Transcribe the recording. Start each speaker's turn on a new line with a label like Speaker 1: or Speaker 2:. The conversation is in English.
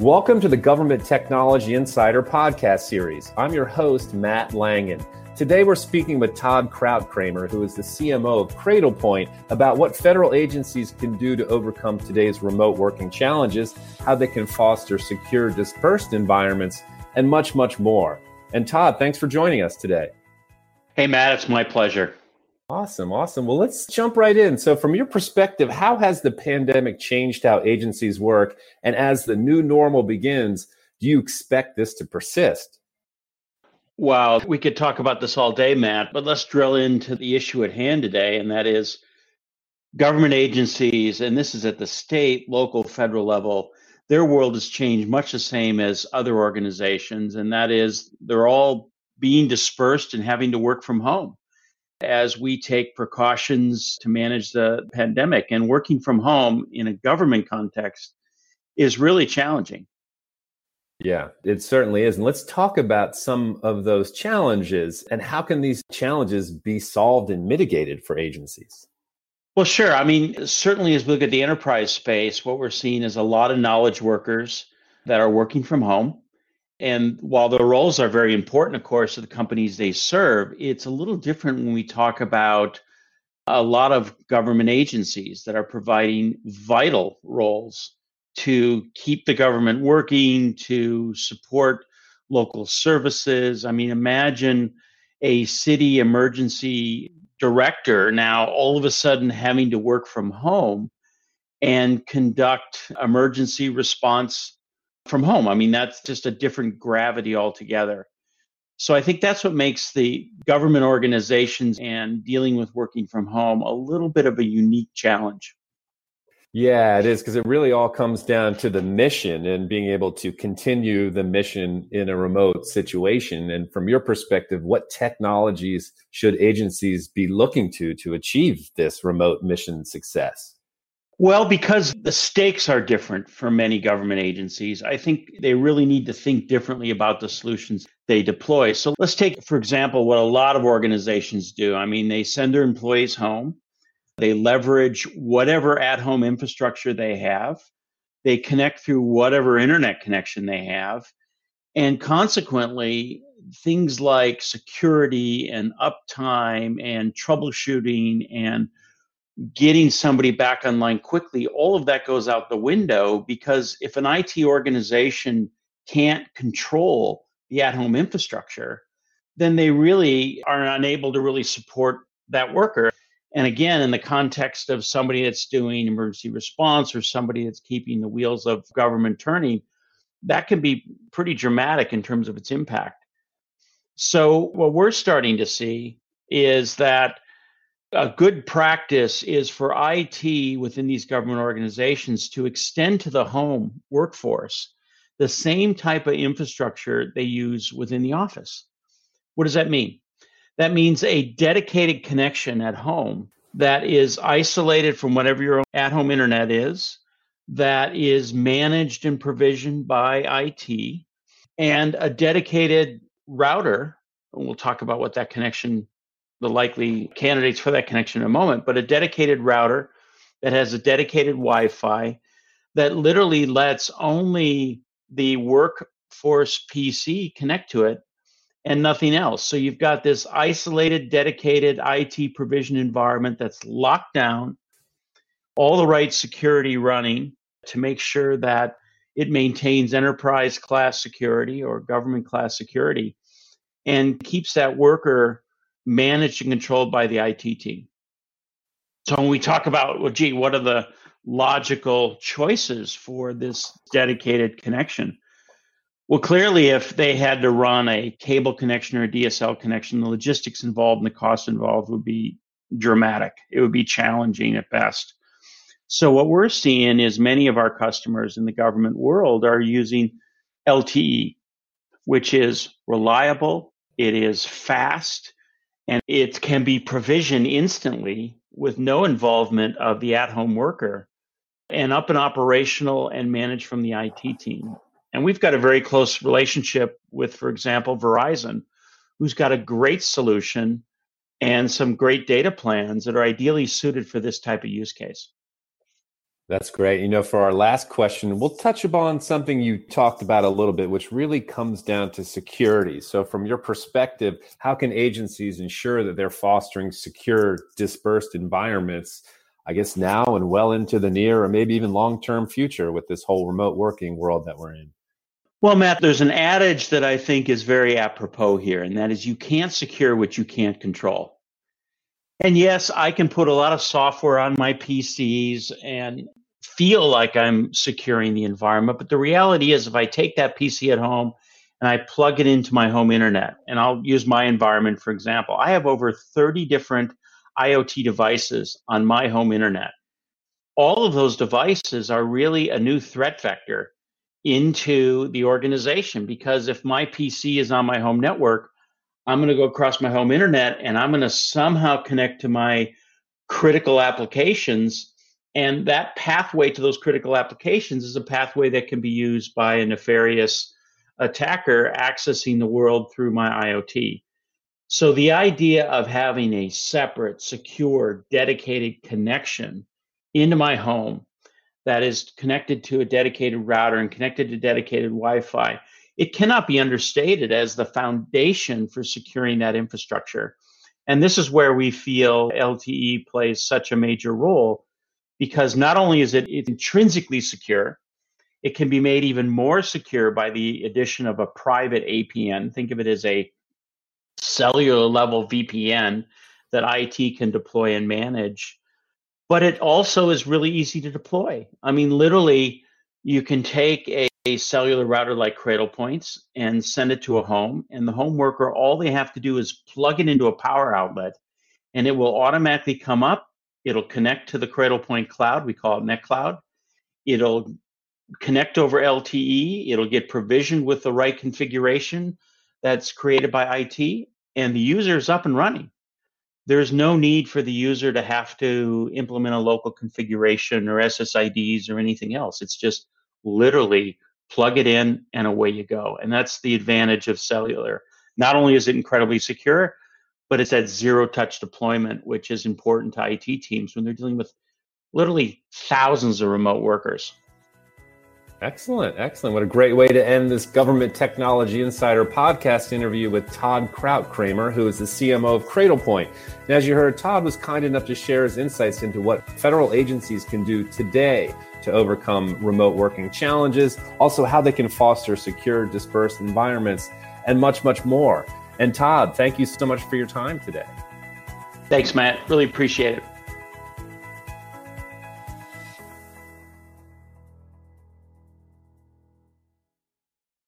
Speaker 1: Welcome to the Government Technology Insider podcast series. I'm your host, Matt Langen. Today, we're speaking with Todd Krautkremer, who is the CMO of Cradlepoint, about what federal agencies can do to overcome today's remote working challenges, how they can foster secure, dispersed environments, and much, much more. And Todd, thanks for joining us today.
Speaker 2: Hey, Matt, it's my pleasure.
Speaker 1: Awesome, awesome. Well, let's jump right in. So, from your perspective, how has the pandemic changed how agencies work? And as the new normal begins, do you expect this to persist?
Speaker 2: Wow, we could talk about this all day, Matt, but let's drill into the issue at hand today, and that is government agencies, and this is at the state, local, federal level, their world has changed much the same as other organizations, and that is they're all being dispersed and having to work from home as we take precautions to manage the pandemic. And working from home in a government context is really challenging.
Speaker 1: Yeah, it certainly is. And let's talk about some of those challenges and how can these challenges be solved and mitigated for agencies?
Speaker 2: Well, sure. I mean, certainly as we look at the enterprise space, what we're seeing is a lot of knowledge workers that are working from home. And while the roles are very important, of course, to the companies they serve, it's a little different when we talk about a lot of government agencies that are providing vital roles to keep the government working, to support local services. I mean, imagine a city emergency director now all of a sudden having to work from home and conduct emergency response from home. I mean, that's just a different gravity altogether. So I think that's what makes the government organizations and dealing with working from home a little bit of a unique challenge.
Speaker 1: Yeah, it is because it really all comes down to the mission and being able to continue the mission in a remote situation. And from your perspective, what technologies should agencies be looking to to achieve this remote mission success?
Speaker 2: Well, because the stakes are different for many government agencies, I think they really need to think differently about the solutions they deploy. So let's take, for example, what a lot of organizations do. I mean, they send their employees home they leverage whatever at home infrastructure they have. They connect through whatever internet connection they have. And consequently, things like security and uptime and troubleshooting and getting somebody back online quickly, all of that goes out the window because if an IT organization can't control the at home infrastructure, then they really are unable to really support that worker. And again, in the context of somebody that's doing emergency response or somebody that's keeping the wheels of government turning, that can be pretty dramatic in terms of its impact. So, what we're starting to see is that a good practice is for IT within these government organizations to extend to the home workforce the same type of infrastructure they use within the office. What does that mean? That means a dedicated connection at home that is isolated from whatever your at home internet is, that is managed and provisioned by IT, and a dedicated router. And we'll talk about what that connection, the likely candidates for that connection in a moment, but a dedicated router that has a dedicated Wi Fi that literally lets only the workforce PC connect to it and nothing else. So you've got this isolated, dedicated IT provision environment that's locked down, all the right security running to make sure that it maintains enterprise class security or government class security and keeps that worker managed and controlled by the IT team. So when we talk about, well, gee, what are the logical choices for this dedicated connection? Well, clearly, if they had to run a cable connection or a DSL connection, the logistics involved and the cost involved would be dramatic. It would be challenging at best. So, what we're seeing is many of our customers in the government world are using LTE, which is reliable, it is fast, and it can be provisioned instantly with no involvement of the at home worker and up and operational and managed from the IT team. And we've got a very close relationship with, for example, Verizon, who's got a great solution and some great data plans that are ideally suited for this type of use case.
Speaker 1: That's great. You know, for our last question, we'll touch upon something you talked about a little bit, which really comes down to security. So, from your perspective, how can agencies ensure that they're fostering secure, dispersed environments, I guess now and well into the near or maybe even long term future with this whole remote working world that we're in?
Speaker 2: Well, Matt, there's an adage that I think is very apropos here, and that is you can't secure what you can't control. And yes, I can put a lot of software on my PCs and feel like I'm securing the environment. But the reality is, if I take that PC at home and I plug it into my home internet, and I'll use my environment for example, I have over 30 different IoT devices on my home internet. All of those devices are really a new threat vector into the organization because if my PC is on my home network, I'm going to go across my home internet and I'm going to somehow connect to my critical applications. And that pathway to those critical applications is a pathway that can be used by a nefarious attacker accessing the world through my IoT. So the idea of having a separate, secure, dedicated connection into my home that is connected to a dedicated router and connected to dedicated Wi Fi it cannot be understated as the foundation for securing that infrastructure. And this is where we feel LTE plays such a major role because not only is it intrinsically secure, it can be made even more secure by the addition of a private APN. Think of it as a cellular level VPN that IT can deploy and manage. But it also is really easy to deploy. I mean, literally, you can take a a cellular router like Cradlepoint's and send it to a home. And the home worker, all they have to do is plug it into a power outlet and it will automatically come up. It'll connect to the Cradlepoint cloud. We call it NetCloud. It'll connect over LTE. It'll get provisioned with the right configuration that's created by IT, and the user is up and running. There's no need for the user to have to implement a local configuration or SSIDs or anything else. It's just literally plug it in, and away you go. And that's the advantage of cellular. Not only is it incredibly secure, but it's at zero touch deployment, which is important to IT teams when they're dealing with literally thousands of remote workers.
Speaker 1: Excellent, excellent. What a great way to end this Government Technology Insider podcast interview with Todd Krautkremer, who is the CMO of Cradlepoint. And as you heard, Todd was kind enough to share his insights into what federal agencies can do today to overcome remote working challenges, also how they can foster secure, dispersed environments, and much, much more. And Todd, thank you so much for your time today.
Speaker 2: Thanks, Matt. Really appreciate it.